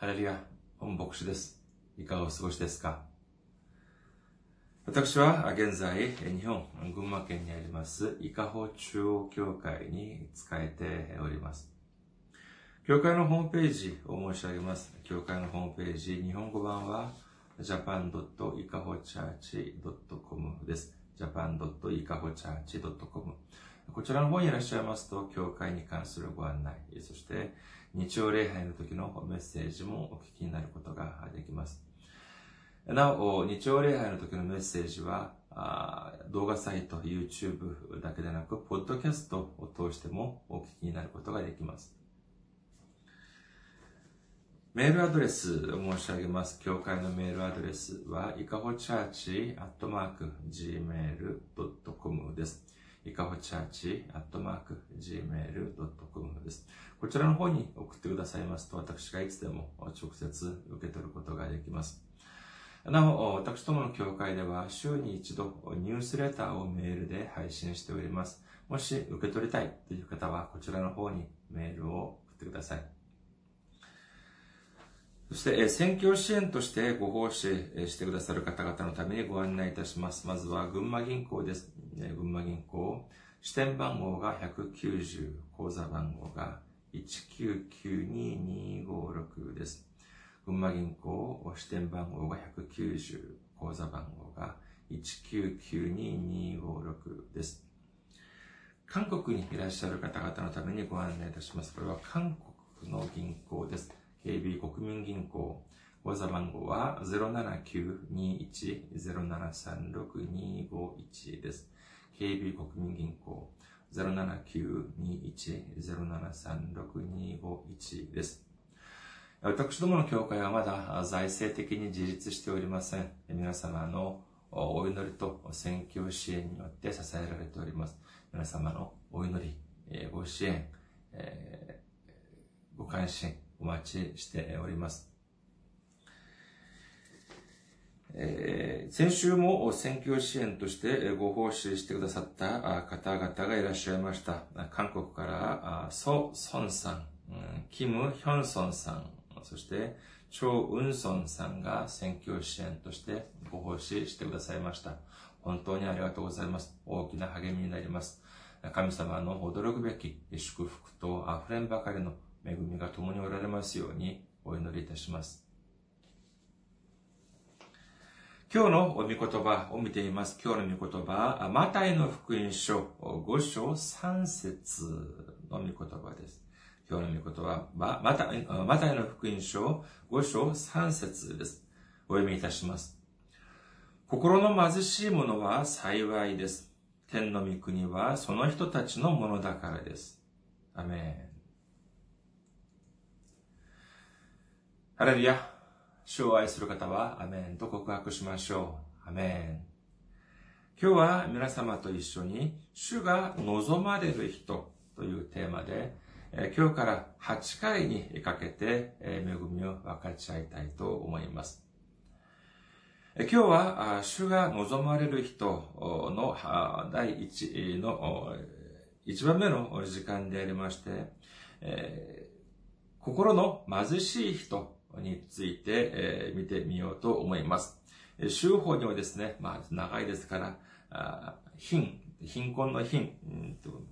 ハレルヤ、本牧師です。いかがお過ごしですか？私は現在、日本、群馬県にあります、伊香保中央教会に仕えております。教会のホームページを申し上げます。教会のホームページ、日本語版は japan.ikahochurch.com です。japan.ikahochurch.com こちらの方にいらっしゃいますと、教会に関するご案内、そして日曜礼拝の時のメッセージもお聞きになることができます。なお、日曜礼拝の時のメッセージは、動画サイト、YouTube だけでなく、ポッドキャストを通してもお聞きになることができます。メールアドレスを申し上げます。教会のメールアドレスは、いかほチャーチアットマーク gmail.com です。いかほチャーチアットマーク gmail.com です。こちらの方に送ってくださいますと、私がいつでも直接受け取ることができます。なお、私どもの教会では週に一度ニュースレターをメールで配信しております。もし受け取りたいという方はこちらの方にメールを送ってください。そして、選挙支援としてご奉仕してくださる方々のためにご案内いたします。まずは群馬銀行です。群馬銀行、支店番号が190、口座番号が1992256です。群馬銀行支店番号が190、口座番号が1992256です。韓国にいらっしゃる方々のためにご案内いたします。これは韓国の銀行です。KB 国民銀行。口座番号は079-21-0736-251です。KB 国民銀行。079-21-0736-251です。私どもの教会はまだ財政的に自立しておりません。皆様のお祈りと選挙支援によって支えられております。皆様のお祈り、ご支援、ご関心お待ちしております。えー、先週も選挙支援としてご奉仕してくださった方々がいらっしゃいました。韓国からソ・ソンさん、キム・ヒョンソンさん、そして、チョ・ウンソンさんが選挙支援としてご奉仕してくださいました。本当にありがとうございます。大きな励みになります。神様の驚くべき祝福と溢れんばかりの恵みが共におられますようにお祈りいたします。今日のお御言葉を見ています。今日の御言葉、マタイの福音書5章3節の御言葉です。今日の御言葉は、マタイマタイの福音書5章3節です。お読みいたします。心の貧しい者は幸いです。天の御国はその人たちのものだからです。アメン。ハレルヤ。主を愛する方は、アメンと告白しましょう。アメン。今日は皆様と一緒に、主が望まれる人というテーマで、今日から8回にかけて恵みを分かち合いたいと思います。今日は、主が望まれる人の第一の一番目の時間でありまして、心の貧しい人について見てみようと思います。州法にはですね、まあ長いですから、貧、貧困の貧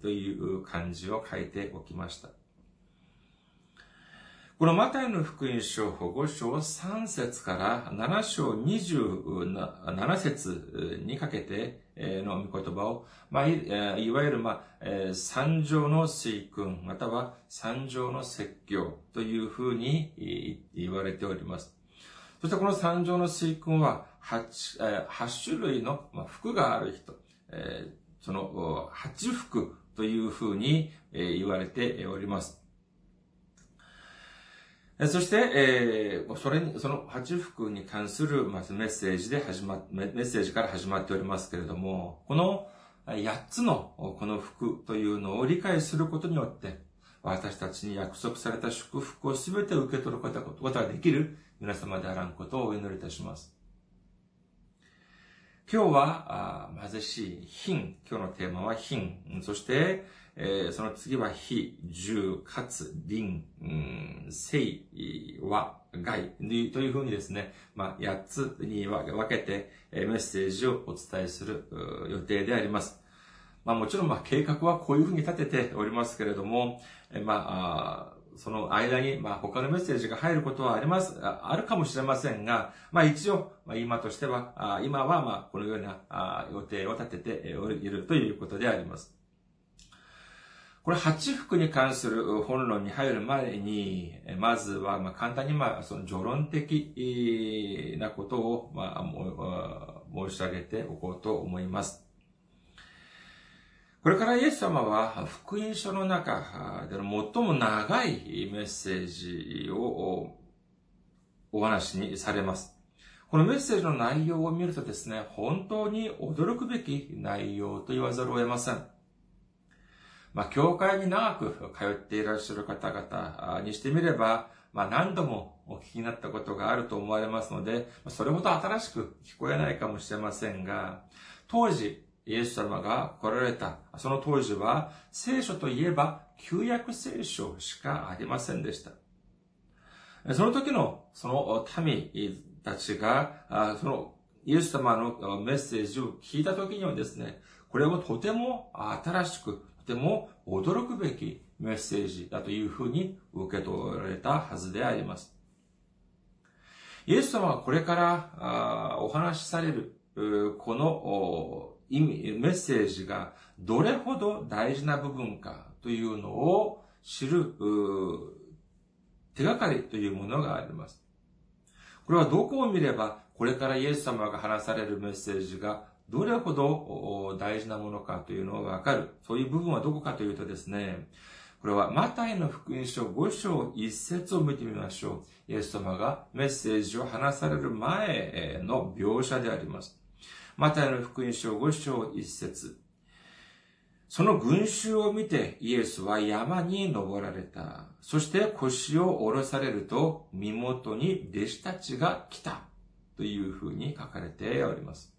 という漢字を書いておきました。このマタイの福音書5章3節から7章27節にかけての御言葉を、まあ、いわゆる、まあ、三条の水訓、または三条の説教というふうに言われております。そしてこの三条の水訓は 8, 8種類の服がある人、その8服というふうに言われております。そして、えー、それに、その八福に関する、まずメッセージで始ま、メッセージから始まっておりますけれども、この8つのこの福というのを理解することによって、私たちに約束された祝福をすべて受け取ることができる皆様であらんことをお祈りいたします。今日は貧しい貧、今日のテーマは貧、そして、えー、その次は非、十、かつ、輪、うん、聖、和、外というふうにですね、まあ、8つに分けて、メッセージをお伝えする予定であります。まあもちろん、まあ計画はこういうふうに立てておりますけれども、まあ、その間に、まあ、他のメッセージが入ることはあります、あるかもしれませんが、まあ、一応、まあ、今としては、今は、まあ、このような予定を立てているということであります。これ、八福に関する本論に入る前に、まずは、ま、簡単に、まあ、その序論的なことを、ま、申し上げておこうと思います。これからイエス様は福音書の中での最も長いメッセージをお話にされます。このメッセージの内容を見るとですね、本当に驚くべき内容と言わざるを得ません。まあ、教会に長く通っていらっしゃる方々にしてみれば、まあ、何度もお聞きになったことがあると思われますので、それほど新しく聞こえないかもしれませんが、当時、イエス様が来られた、その当時は聖書といえば旧約聖書しかありませんでした。その時のその民たちが、そのイエス様のメッセージを聞いた時にはですね、これをとても新しく、とても驚くべきメッセージだというふうに受け取られたはずであります。イエス様はこれからお話しされる、この意味、メッセージがどれほど大事な部分かというのを知る手がかりというものがあります。これはどこを見れば、これからイエス様が話されるメッセージがどれほど大事なものかというのがわかる。そういう部分はどこかというとですね、これはマタイの福音書5章1節を見てみましょう。イエス様がメッセージを話される前の描写であります。マタイの福音書5章1節その群衆を見てイエスは山に登られた。そして腰を下ろされると身元に弟子たちが来た。というふうに書かれております。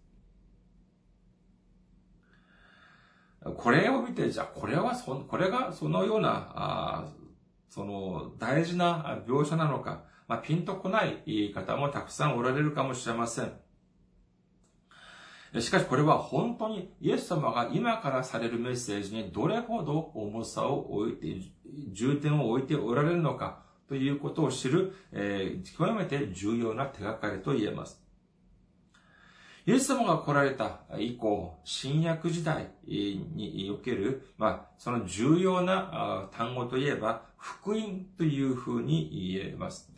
これを見て、じゃあこれはそ、これがそのような、あその大事な描写なのか、まあ、ピンとこない方もたくさんおられるかもしれません。しかしこれは本当にイエス様が今からされるメッセージにどれほど重さを置いて、重点を置いておられるのかということを知る、えー、極めて重要な手がかりと言えます。イエス様が来られた以降、新約時代における、まあ、その重要な単語といえば、福音というふうに言えます。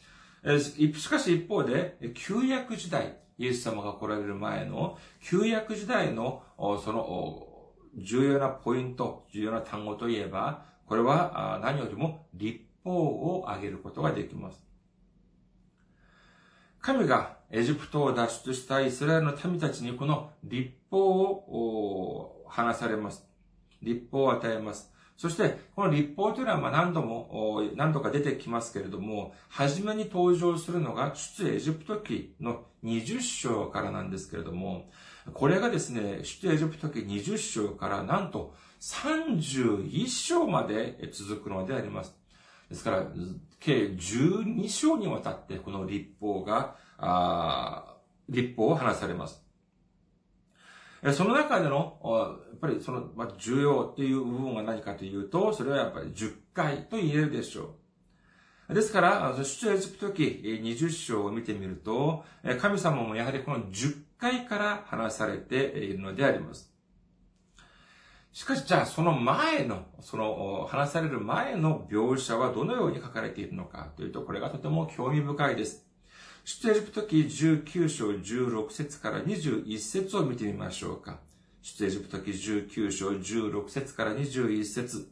しかし一方で、旧約時代、イエス様が来られる前の旧約時代のその重要なポイント、重要な単語といえば、これは何よりも立法を挙げることができます。神がエジプトを脱出したイスラエルの民たちにこの立法を話されます。立法を与えます。そして、この立法というのは何度も、何度か出てきますけれども、初めに登場するのが出エジプト記の20章からなんですけれども、これがですね、出エジプト記20章からなんと31章まで続くのであります。ですから、計12章にわたってこの立法が、立法を話されます。その中での、やっぱりその、ま、重要っていう部分が何かというと、それはやっぱり10回と言えるでしょう。ですから、出エジプト記20章を見てみると、神様もやはりこの10回から話されているのであります。しかし、じゃあ、その前の、その、話される前の描写はどのように書かれているのかというと、これがとても興味深いです。出エジプト記19章16節から21節を見てみましょうか。出エジプト記19章16節から21節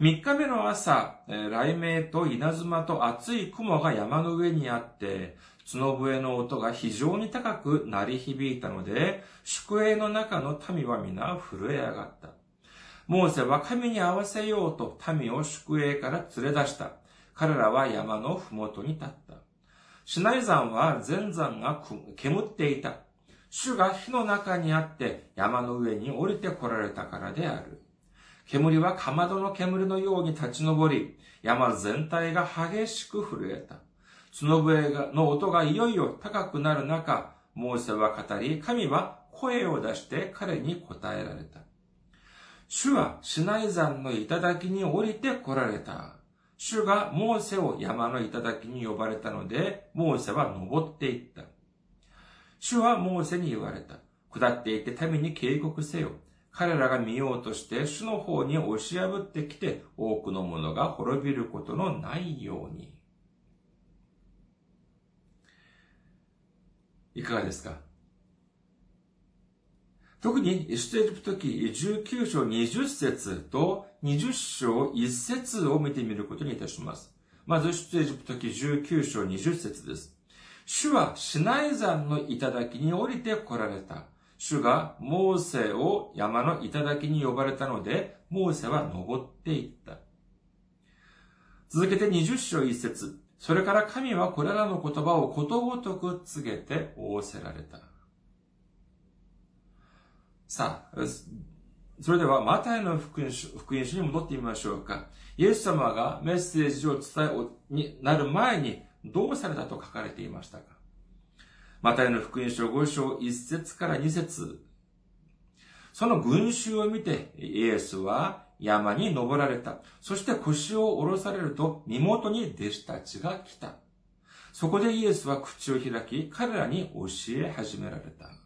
3日目の朝、雷鳴と稲妻と厚い雲が山の上にあって、角笛の音が非常に高く鳴り響いたので、宿営の中の民は皆震え上がった。モーセは神に合わせようと民を宿営から連れ出した。彼らは山のふもとに立った。シナイ山は全山が煙っていた。主が火の中にあって山の上に降りて来られたからである。煙はかまどの煙のように立ち上り、山全体が激しく震えた。角笛の音がいよいよ高くなる中、モーセは語り、神は声を出して彼に答えられた。主はシナイ山の頂に降りて来られた。主がモーセを山の頂に呼ばれたので、モーセは登っていった。主はモーセに言われた。下っていって民に警告せよ。彼らが見ようとして主の方に押し破ってきて多くの者が滅びることのないように。いかがですか？特に出エジプト記19章20節と20章1節を見てみることにいたします。まず出エジプト記19章20節です。主はシナイ山の頂に降りて来られた。主がモーセを山の頂に呼ばれたので、モーセは登っていった。続けて20章1節それから神はこれらの言葉をことごとく告げて仰せられた。さあ、それではマタイの福音書福音書に戻ってみましょうか。イエス様がメッセージを伝え、になる前にどうされたと書かれていましたかマタイの福音書5章1節から2節その群衆を見てイエスは山に登られた。そして腰を下ろされると身元に弟子たちが来た。そこでイエスは口を開き、彼らに教え始められた。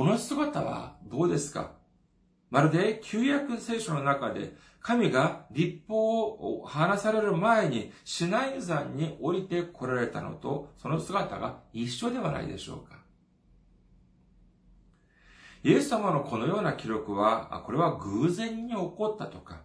この姿はどうですか？まるで旧約聖書の中で神が立法を話される前にシナイ山に降りて来られたのとその姿が一緒ではないでしょうか。イエス様のこのような記録は、これは偶然に起こったとか、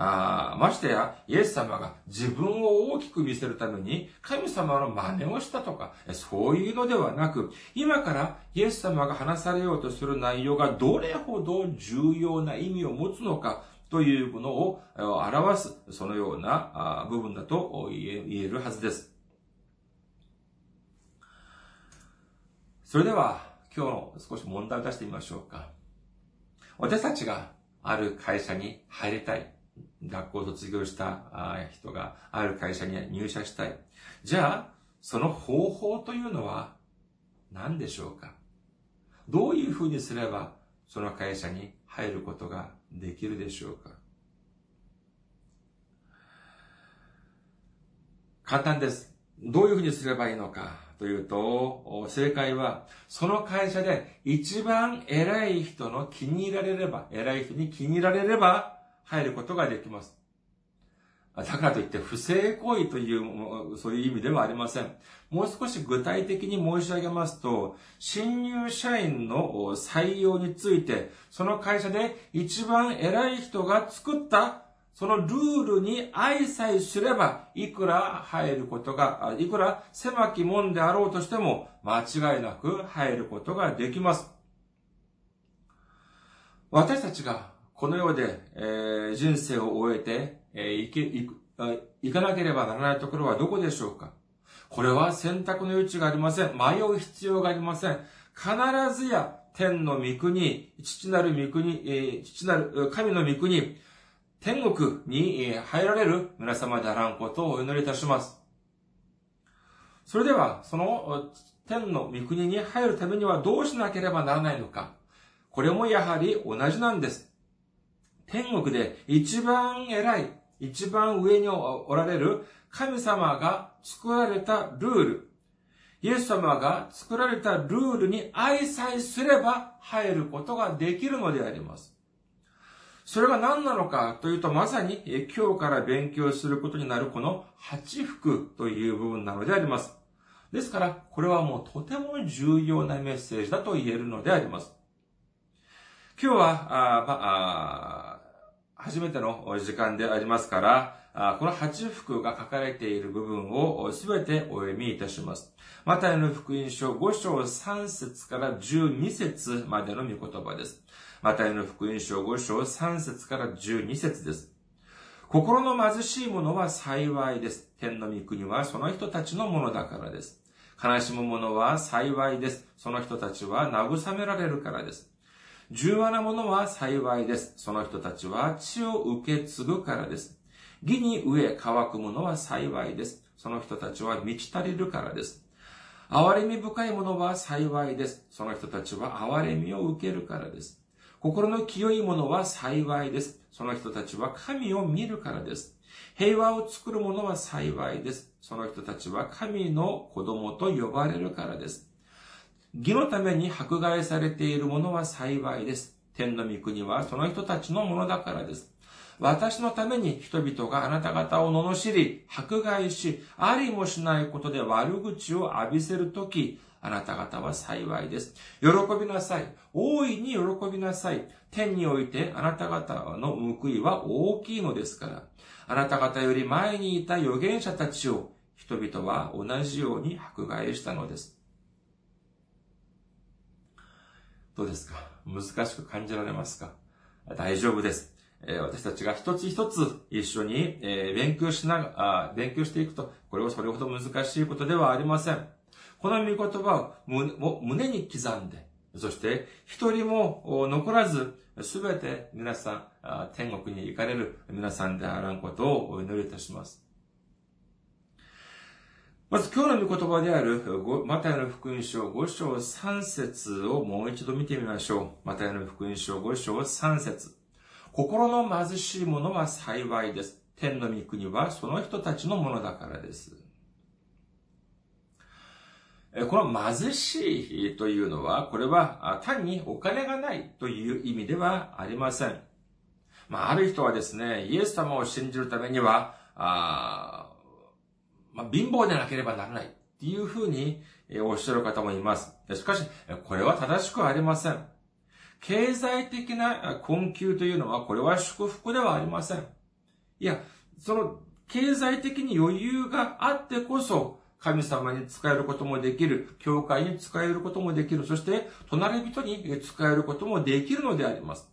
あましてや、イエス様が自分を大きく見せるために神様の真似をしたとか、そういうのではなく、今からイエス様が話されようとする内容がどれほど重要な意味を持つのかというものを表す、そのような部分だと言えるはずです。それでは、今日の少し問題を出してみましょうか。私たちがある会社に入りたい。学校を卒業した人がある会社に入社したい。じゃあ、その方法というのは何でしょうか？どういうふうにすればその会社に入ることができるでしょうか？簡単です。どういうふうにすればいいのかというと、正解は、その会社で一番偉い人の気に入られれば、偉い人に気に入られれば入ることができます。だからといって不正行為という、そういう意味ではありません。もう少し具体的に申し上げますと、新入社員の採用について、その会社で一番偉い人が作ったそのルールに愛さえすれば、いくら入ることが、いくら狭き門であろうとしても、間違いなく入ることができます。私たちがこの世で、えー、人生を終えて、えー、いけ、行かなければならないところはどこでしょうか？これは選択の余地がありません。迷う必要がありません。必ずや天の御国、父なる御国、えー、父なる神の御国、天国に入られる皆様であらんことをお祈りいたします。それでは、その天の御国に入るためにはどうしなければならないのか？これもやはり同じなんです。天国で一番偉い、一番上におられる神様が作られたルール。イエス様が作られたルールに愛さえすれば入ることができるのであります。それが何なのかというと、まさに今日から勉強することになるこの八福という部分なのであります。ですから、これはもうとても重要なメッセージだと言えるのであります。今日は、あまあ、初めての時間でありますから、この八福が書かれている部分をすべてお読みいたします。マタイの福音書5章3節から12節までの御言葉です。マタイの福音書5章3節から12節です。心の貧しい者は幸いです。天の御国はその人たちのものだからです。悲しむ者は幸いです。その人たちは慰められるからです。柔和なものは幸いです。その人たちは血を受け継ぐからです。義に飢え乾くものは幸いです。その人たちは満ち足りるからです。憐れみ深いものは幸いです。その人たちは憐れみを受けるからです。心の清いものは幸いです。その人たちは神を見るからです。平和を作る者は幸いです。その人たちは神の子供と呼ばれるからです。義のために迫害されている者は幸いです。天の御国はその人たちのものだからです。私のために人々があなた方を罵り、迫害し、ありもしないことで悪口を浴びせるとき、あなた方は幸いです。喜びなさい。大いに喜びなさい。天においてあなた方の報いは大きいのですから。あなた方より前にいた預言者たちを人々は同じように迫害したのです。どうですか？難しく感じられますか？大丈夫です。私たちが一つ一つ一緒に勉強しながら勉強していくと、これはそれほど難しいことではありません。この御言葉を胸に刻んで、そして一人も残らず、すべて皆さん、天国に行かれる皆さんであらんことをお祈りいたします。まず今日の御言葉である、マタイの福音書5章3節をもう一度見てみましょう。マタイの福音書5章3節心の貧しい者は幸いです。天の御国はその人たちのものだからです。この貧しいというのは、これは単にお金がないという意味ではありません。まあ、ある人はですね、イエス様を信じるためには、まあ、貧乏でなければならないっていうふうにおっしゃる方もいます。しかし、これは正しくありません。経済的な困窮というのは、これは祝福ではありません。いや、その経済的に余裕があってこそ、神様に使えることもできる、教会に使えることもできる、そして隣人に使えることもできるのであります。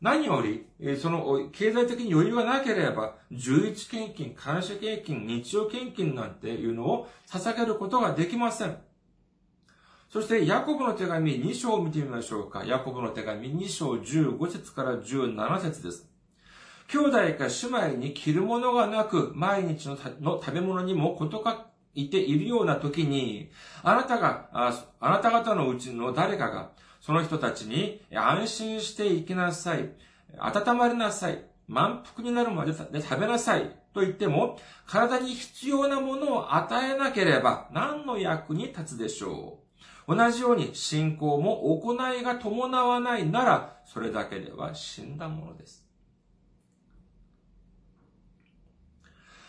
何より、その経済的に余裕がなければ、11献金、感謝献金、日曜献金なんていうのを捧げることができません。そして、ヤコブの手紙2章を見てみましょうか。ヤコブの手紙2章15節から17節です。兄弟か姉妹に着るものがなく、毎日の食べ物にもことかいているような時に、あなたが、ああなた方のうちの誰かが、その人たちに安心して生きなさい。温まりなさい。満腹になるまで食べなさい。と言っても、体に必要なものを与えなければ何の役に立つでしょう。同じように信仰も行いが伴わないなら、それだけでは死んだものです。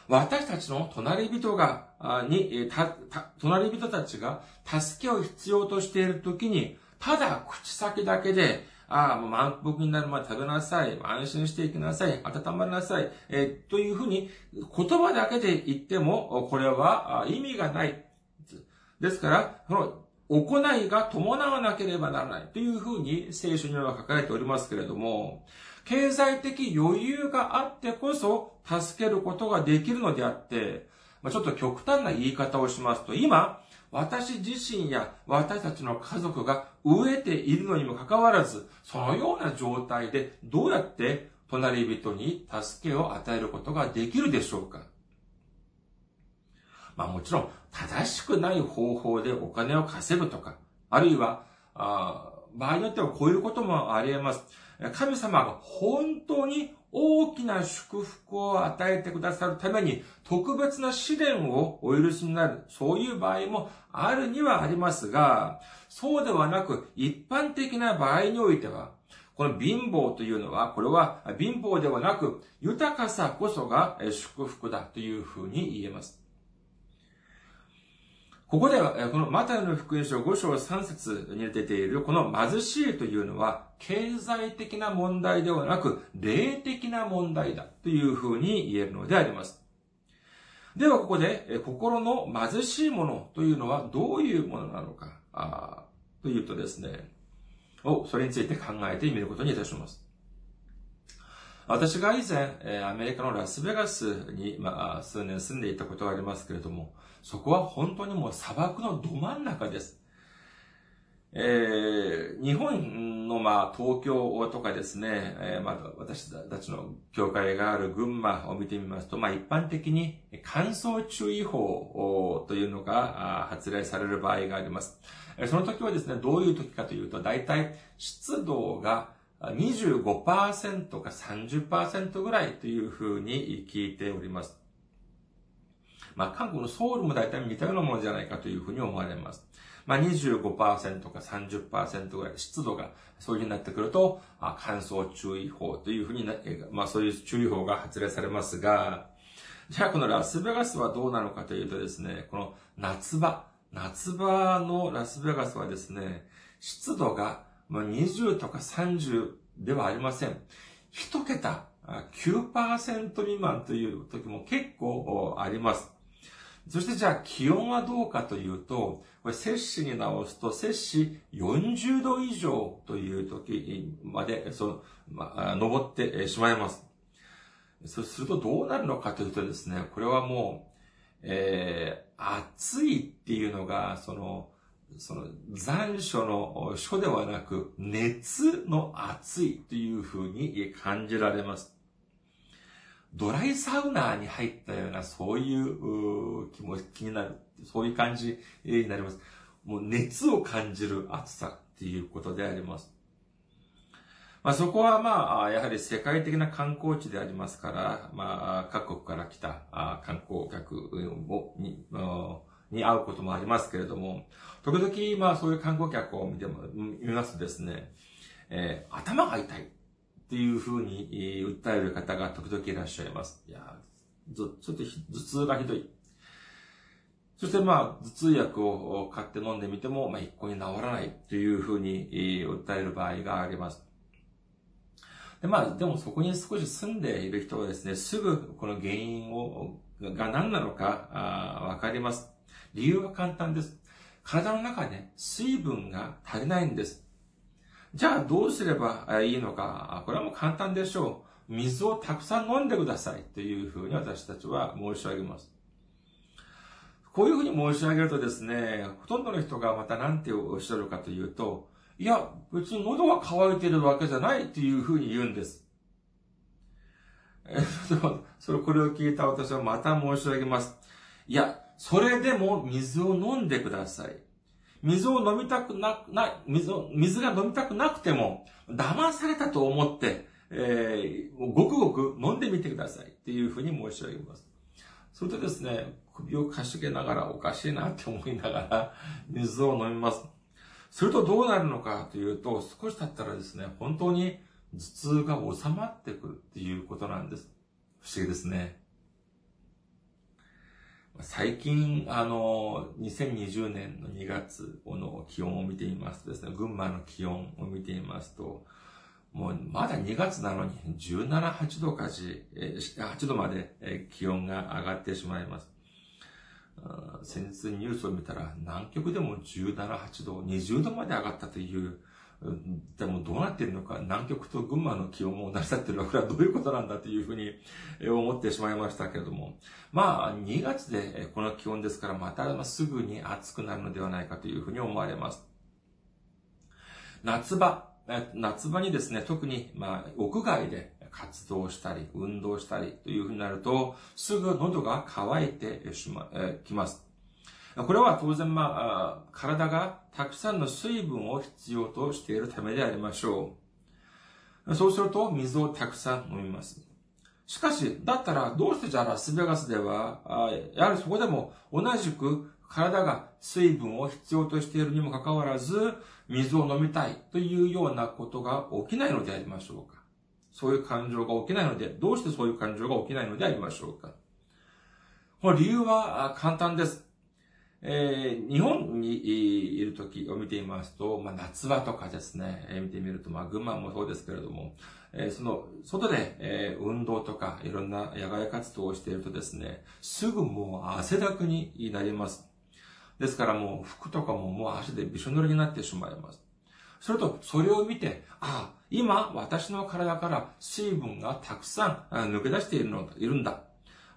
私たちの隣人が、に、た、た、隣人たちが助けを必要としているときに、ただ口先だけで、ああ、もう満腹になるまで食べなさい。安心していきなさい。温まりなさい。えー、というふうに、言葉だけで言っても、これは意味がない。ですから、その、行いが伴わなければならないというふうに聖書には書かれておりますけれども、経済的余裕があってこそ助けることができるのであって、まあちょっと極端な言い方をしますと、今、私自身や私たちの家族が飢えているのにもかかわらず、そのような状態でどうやって隣人に助けを与えることができるでしょうかまあもちろん、正しくない方法でお金を稼ぐとか、あるいは、あ場合によってはこういうこともあり得ます。神様が本当に大きな祝福を与えてくださるために特別な試練をお許しになる、そういう場合もあるにはありますが、そうではなく一般的な場合においては、この貧乏というのは、これは貧乏ではなく豊かさこそが祝福だというふうに言えます。ここでは、このマタイの福音書5章3節に出ている、この貧しいというのは、経済的な問題ではなく、霊的な問題だというふうに言えるのであります。では、ここで、心の貧しいものというのはどういうものなのか、というとですね、を、それについて考えてみることにいたします。私が以前、アメリカのラスベガスに、まあ、数年住んでいたことがありますけれども、そこは本当にもう砂漠のど真ん中です。えー、日本の、まあ、東京とかですね、えー、まあ、私たちの教会がある群馬を見てみますと、まあ、一般的に乾燥注意報というのが発令される場合があります。その時はですね、どういう時かというと、大体湿度が25%か30%ぐらいというふうに聞いております。まあ、韓国のソウルも大体似たようなものじゃないかというふうに思われます。まあ、25%か30%ぐらい湿度がそういうふうになってくると、乾燥注意報というふうにな、まあ、そういう注意報が発令されますが、じゃあこのラスベガスはどうなのかというとですね、この夏場、夏場のラスベガスはですね、湿度が20とか30ではありません。一桁9%未満という時も結構あります。そしてじゃあ気温はどうかというと、これ摂氏に直すと摂氏40度以上という時まで、その、まあ、登ってしまいます。そうするとどうなるのかというとですね、これはもう、えー、暑いっていうのが、その、その残暑の暑ではなく、熱の暑いというふうに感じられます。ドライサウナーに入ったような、そういう気も気になる。そういう感じになります。もう熱を感じる暑さっていうことであります。まあ、そこはまあ、やはり世界的な観光地でありますから、まあ、各国から来た観光客をにに会うこともありますけれども、時々、まあ、そういう観光客を見ても、見ますとですね、えー、頭が痛いっていうふうにえ訴える方が時々いらっしゃいます。いや、ちょっと頭痛がひどい。そしてまあ、頭痛薬を買って飲んでみても、まあ、一向に治らないというふうにえ訴える場合があります。で、まあ、でもそこに少し住んでいる人はですね、すぐこの原因を、が何なのか、わかります。理由は簡単です。体の中で水分が足りないんです。じゃあどうすればいいのか。これはもう簡単でしょう。水をたくさん飲んでくださいというふうに私たちは申し上げます。こういうふうに申し上げるとですね、ほとんどの人がまた何ておっしゃるかというと、いや、別に喉が渇いているわけじゃないというふうに言うんです。えそれ、これを聞いた私はまた申し上げます。いや、それでも水を飲んでください。水を飲みたくな、な、水を、水が飲みたくなくても、騙されたと思って、えー、ごくごく飲んでみてくださいっていうふうに申し上げます。それとですね、首をかしげながらおかしいなって思いながら 水を飲みます。するとどうなるのかというと、少し経ったらですね、本当に頭痛が収まってくるっていうことなんです。不思議ですね。最近、あの、2020年の2月の気温を見ていますとですね、群馬の気温を見ていますと、もうまだ2月なのに17、8度かじ、8度まで気温が上がってしまいます。先日ニュースを見たら南極でも17、8度、20度まで上がったというでもどうなってるのか、南極と群馬の気温も同じだっていうのは、これはどういうことなんだというふうに思ってしまいましたけれども。まあ、2月でこの気温ですから、またすぐに暑くなるのではないかというふうに思われます。夏場、夏場にですね、特に、まあ、屋外で活動したり、運動したりというふうになると、すぐ喉が渇いてしま、えきます。これは当然、まあ、体がたくさんの水分を必要としているためでありましょう。そうすると、水をたくさん飲みます。しかし、だったら、どうしてじゃあラスベガスでは、やはりそこでも同じく体が水分を必要としているにもかかわらず、水を飲みたいというようなことが起きないのでありましょうかそういう感情が起きないので、どうしてそういう感情が起きないのでありましょうかこの理由は簡単です。えー、日本にいる時を見ていますと、まあ、夏場とかですね、えー、見てみると、まあ、群馬もそうですけれども、えー、その、外で、えー、運動とか、いろんな野外活動をしているとですね、すぐもう汗だくになります。ですからもう服とかももう足でびしょ濡れになってしまいます。それと、それを見て、ああ、今、私の体から水分がたくさん抜け出しているのいるんだ。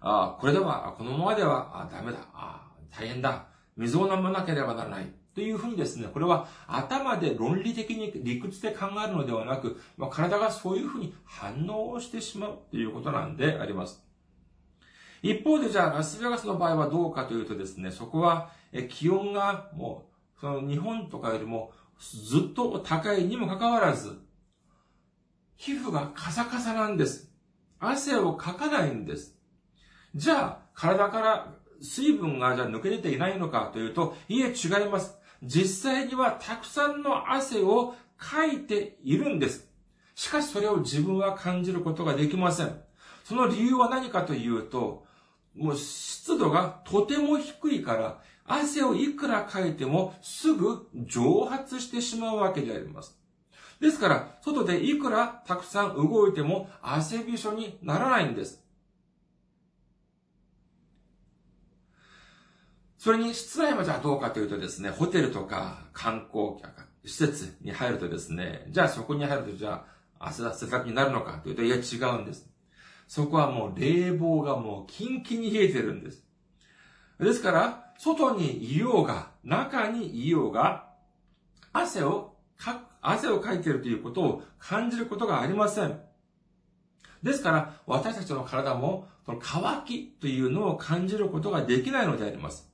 ああ、これでは、このままでは、あダメだ。ああ、大変だ。水を飲まなければならない。というふうにですね、これは頭で論理的に理屈で考えるのではなく、まあ、体がそういうふうに反応をしてしまうということなんであります。一方でじゃあラスベガスの場合はどうかというとですね、そこは気温がもう、その日本とかよりもずっと高いにもかかわらず、皮膚がカサカサなんです。汗をかかないんです。じゃあ、体から水分がじゃあ抜け出ていないのかというと、いえ、違います。実際にはたくさんの汗をかいているんです。しかしそれを自分は感じることができません。その理由は何かというと、もう湿度がとても低いから、汗をいくらかいてもすぐ蒸発してしまうわけであります。ですから、外でいくらたくさん動いても汗びしょにならないんです。それに室内はじゃあどうかというとですね、ホテルとか観光客、施設に入るとですね、じゃあそこに入るとじゃあ汗汗だくになるのかというと、いや違うんです。そこはもう冷房がもうキンキンに冷えてるんです。ですから、外にいようが、中にいようが、汗をか、汗をかいているということを感じることがありません。ですから、私たちの体も、その乾きというのを感じることができないのであります。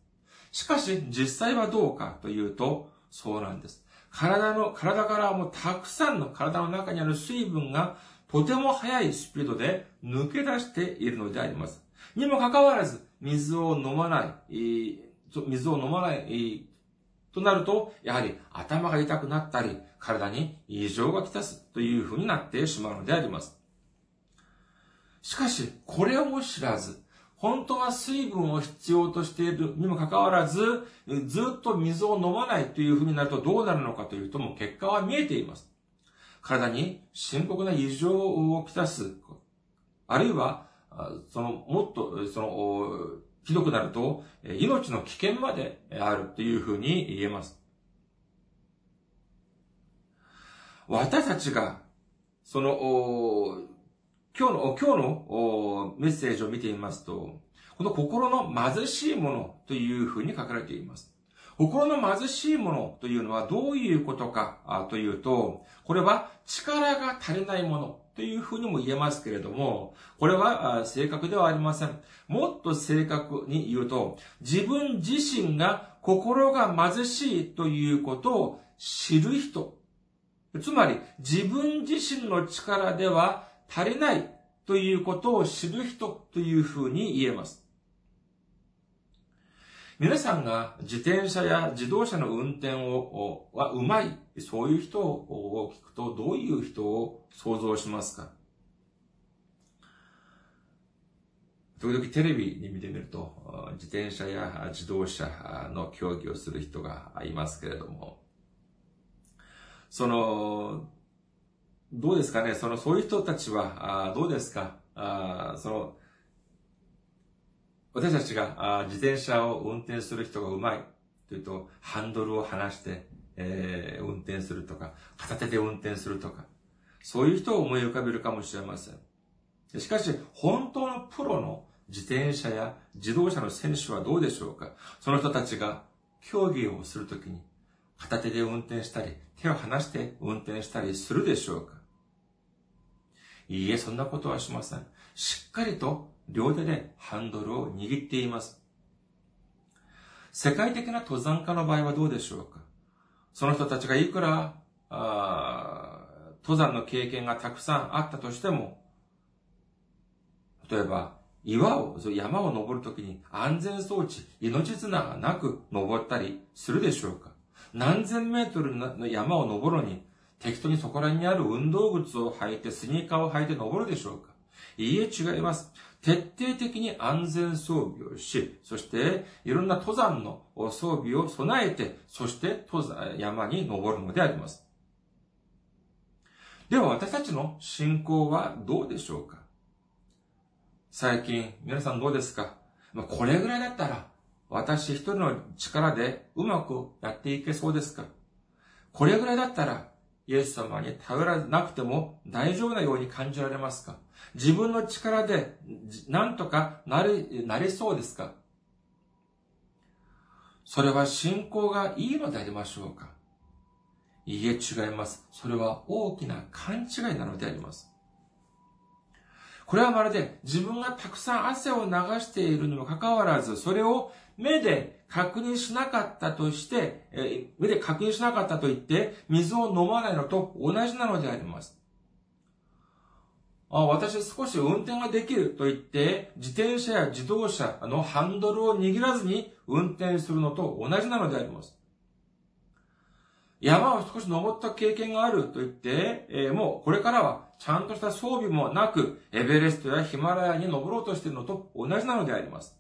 しかし、実際はどうかというと、そうなんです。体の、体からもたくさんの体の中にある水分がとても速いスピードで抜け出しているのであります。にもかかわらず、水を飲まない、水を飲まない、となると、やはり頭が痛くなったり、体に異常がきたすというふうになってしまうのであります。しかし、これをも知らず、本当は水分を必要としているにもかかわらず、ずっと水を飲まないというふうになるとどうなるのかというと、も結果は見えています。体に深刻な異常をきたす。あるいは、その、もっと、その、ひどくなると、命の危険まであるというふうに言えます。私たちが、その、今日の、今日のメッセージを見てみますと、この心の貧しいものというふうに書かれています。心の貧しいものというのはどういうことかというと、これは力が足りないものというふうにも言えますけれども、これは正確ではありません。もっと正確に言うと、自分自身が心が貧しいということを知る人。つまり、自分自身の力では足りないということを知る人というふうに言えます。皆さんが自転車や自動車の運転を、はうまい、そういう人を聞くとどういう人を想像しますか？時々テレビに見てみると、自転車や自動車の競技をする人がいますけれども、その、どうですかね？その、そういう人たちは、あどうですか？あその、私たちがあ自転車を運転する人がうまい。というと、ハンドルを離して、えー、運転するとか、片手で運転するとか、そういう人を思い浮かべるかもしれません。しかし、本当のプロの自転車や自動車の選手はどうでしょうか？その人たちが競技をするときに、片手で運転したり、手を離して運転したりするでしょうか？いいえ、そんなことはしません。しっかりと両手でハンドルを握っています。世界的な登山家の場合はどうでしょうか？その人たちがいくら、登山の経験がたくさんあったとしても、例えば、岩を、山を登るときに安全装置、命綱がなく登ったりするでしょうか？何千メートルの山を登るに適当にそこらにある運動靴を履いて、スニーカーを履いて登るでしょうかいいえ、違います。徹底的に安全装備をし、そしていろんな登山の装備を備えて、そして登山、山に登るのであります。では私たちの信仰はどうでしょうか最近、皆さんどうですか、これぐらいだったら、私一人の力でうまくやっていけそうですか？これぐらいだったら、イエス様に頼らなくても大丈夫なように感じられますか？自分の力で何とかなり、なりそうですか？それは信仰がいいのでありましょうか？いいえ、違います。それは大きな勘違いなのであります。これはまるで自分がたくさん汗を流しているにもかかわらず、それを目で確認しなかったとして、え目で確認しなかったと言って、水を飲まないのと同じなのであります。あ私少し運転ができると言って、自転車や自動車のハンドルを握らずに運転するのと同じなのであります。山を少し登った経験があると言って、えー、もうこれからはちゃんとした装備もなく、エベレストやヒマラヤに登ろうとしているのと同じなのであります。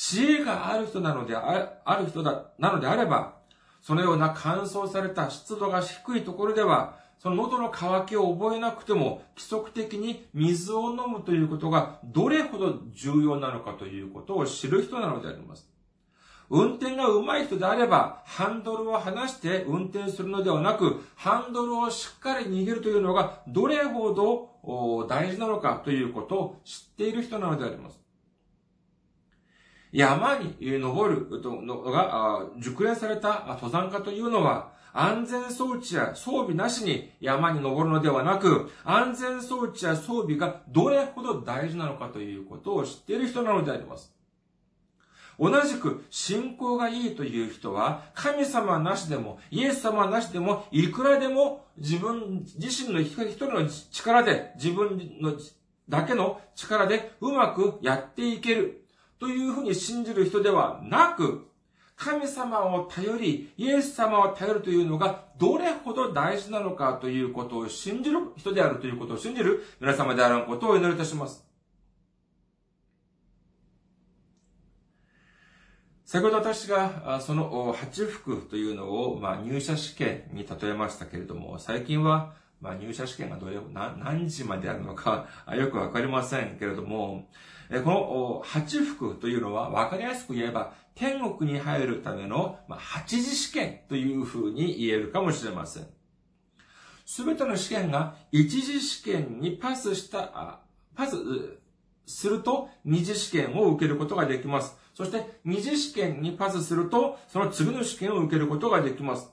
知恵がある人なのであ、ある人だ、なのであれば、そのような乾燥された湿度が低いところでは、その喉の渇きを覚えなくても、規則的に水を飲むということがどれほど重要なのかということを知る人なのであります。運転が上手い人であれば、ハンドルを離して運転するのではなく、ハンドルをしっかり握るというのがどれほど大事なのかということを知っている人なのであります。山に登るのが熟練された登山家というのは、安全装置や装備なしに山に登るのではなく、安全装置や装備がどれほど大事なのかということを知っている人なのであります。同じく信仰がいいという人は、神様なしでも、イエス様なしでも、いくらでも自分自身の一人の力で、自分のだけの力でうまくやっていけるというふうに信じる人ではなく、神様を頼り、イエス様を頼るというのがどれほど大事なのかということを信じる人であるということを信じる皆様であることをお祈りいたします。先ほど私がその八福というのを、入社試験に例えましたけれども、最近は、まあ、入社試験がどれ、何時まであるのか よくわかりませんけれども、この八福というのは分かりやすく言えば天国に入るための八次試験というふうに言えるかもしれません。すべての試験が一次試験にパスした、パスすると二次試験を受けることができます。そして二次試験にパスするとその次の試験を受けることができます。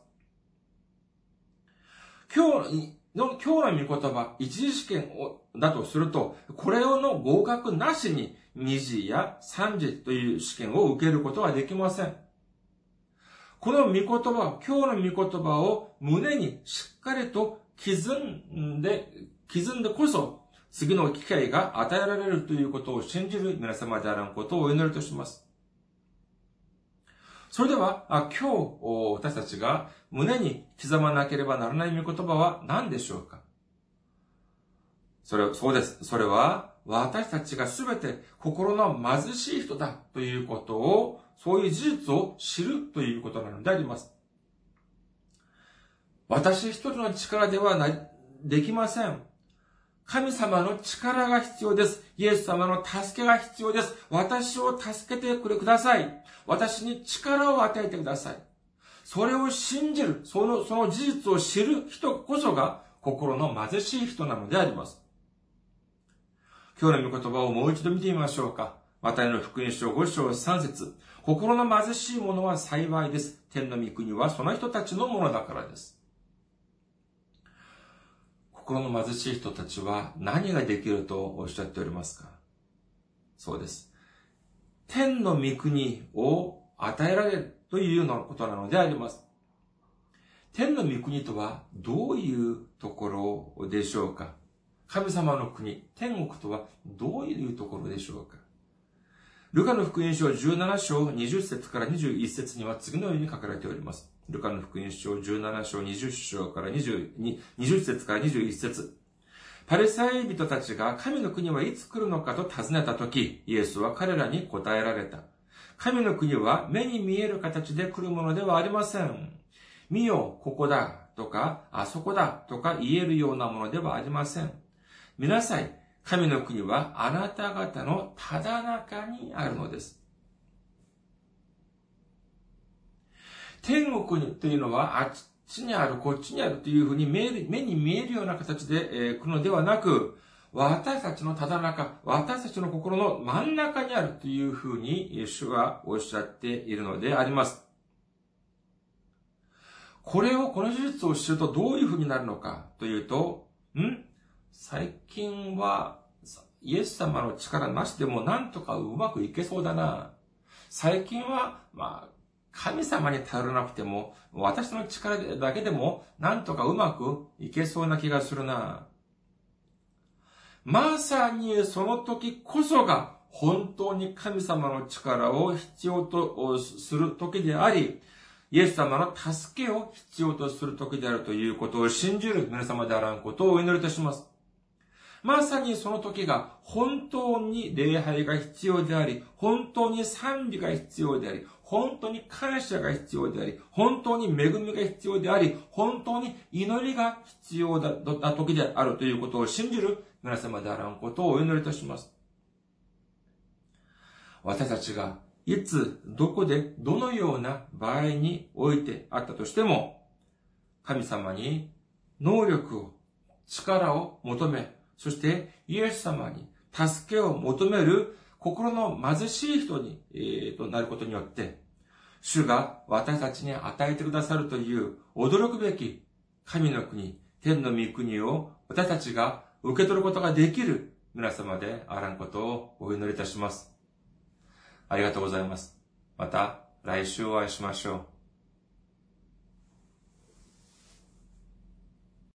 今日の、今日の御言葉、一次試験をだとすると、これをの合格なしに2次や3次という試験を受けることはできません。この御言葉、今日の御言葉を胸にしっかりと刻んで、刻んでこそ、次の機会が与えられるということを信じる皆様であらんことをお祈りとします。それでは、今日、私たちが胸に刻まなければならない御言葉は何でしょうか？それ、そうです。それは、私たちがすべて心の貧しい人だということを、そういう事実を知るということなのであります。私一人の力ではない、できません。神様の力が必要です。イエス様の助けが必要です。私を助けてくれください。私に力を与えてください。それを信じる、その、その事実を知る人こそが心の貧しい人なのであります。今日の御言葉をもう一度見てみましょうか。マタイの福音書5章3節心の貧しい者は幸いです。天の御国はその人たちのものだからです。心の貧しい人たちは何ができるとおっしゃっておりますか？そうです。天の御国を与えられるというようなことなのであります。天の御国とはどういうところでしょうか？神様の国、天国とはどういうところでしょうか？ルカの福音書17章20節から21節には次のように書かれております。ルカの福音書17章20章から20 20節から21節パレサイ人たちが神の国はいつ来るのかと尋ねたとき、イエスは彼らに答えられた。神の国は目に見える形で来るものではありません。見よ、ここだとか、あそこだとか言えるようなものではありません。見なさい。神の国はあなた方のただ中にあるのです。天国にというのはあっちにある、こっちにあるというふうに目に見えるような形で、え来るのではなく、私たちのただ中、私たちの心の真ん中にあるというふうに、主はおっしゃっているのであります。これを、この事実を知るとどういうふうになるのかというと、ん？最近は、イエス様の力なしでもなんとかうまくいけそうだな。最近は、まあ、神様に頼らなくても、私の力だけでも、なんとかうまくいけそうな気がするな。まさにその時こそが、本当に神様の力を必要とする時であり、イエス様の助けを必要とする時であるということを信じる皆様であらんことをお祈りいたします。まさにその時が本当に礼拝が必要であり、本当に賛美が必要であり、本当に感謝が必要であり、本当に恵みが必要であり、本当に祈りが必要だ時であるということを信じる皆様であらんことをお祈りいたします。私たちがいつ、どこで、どのような場合においてあったとしても、神様に能力を、力を求め、そしてイエス様に助けを求める心の貧しい人に、えー、となることによって、主が私たちに与えてくださるという驚くべき神の国、天の御国を私たちが受け取ることができる皆様であらんことをお祈りいたします。ありがとうございます。また来週お会いしましょう。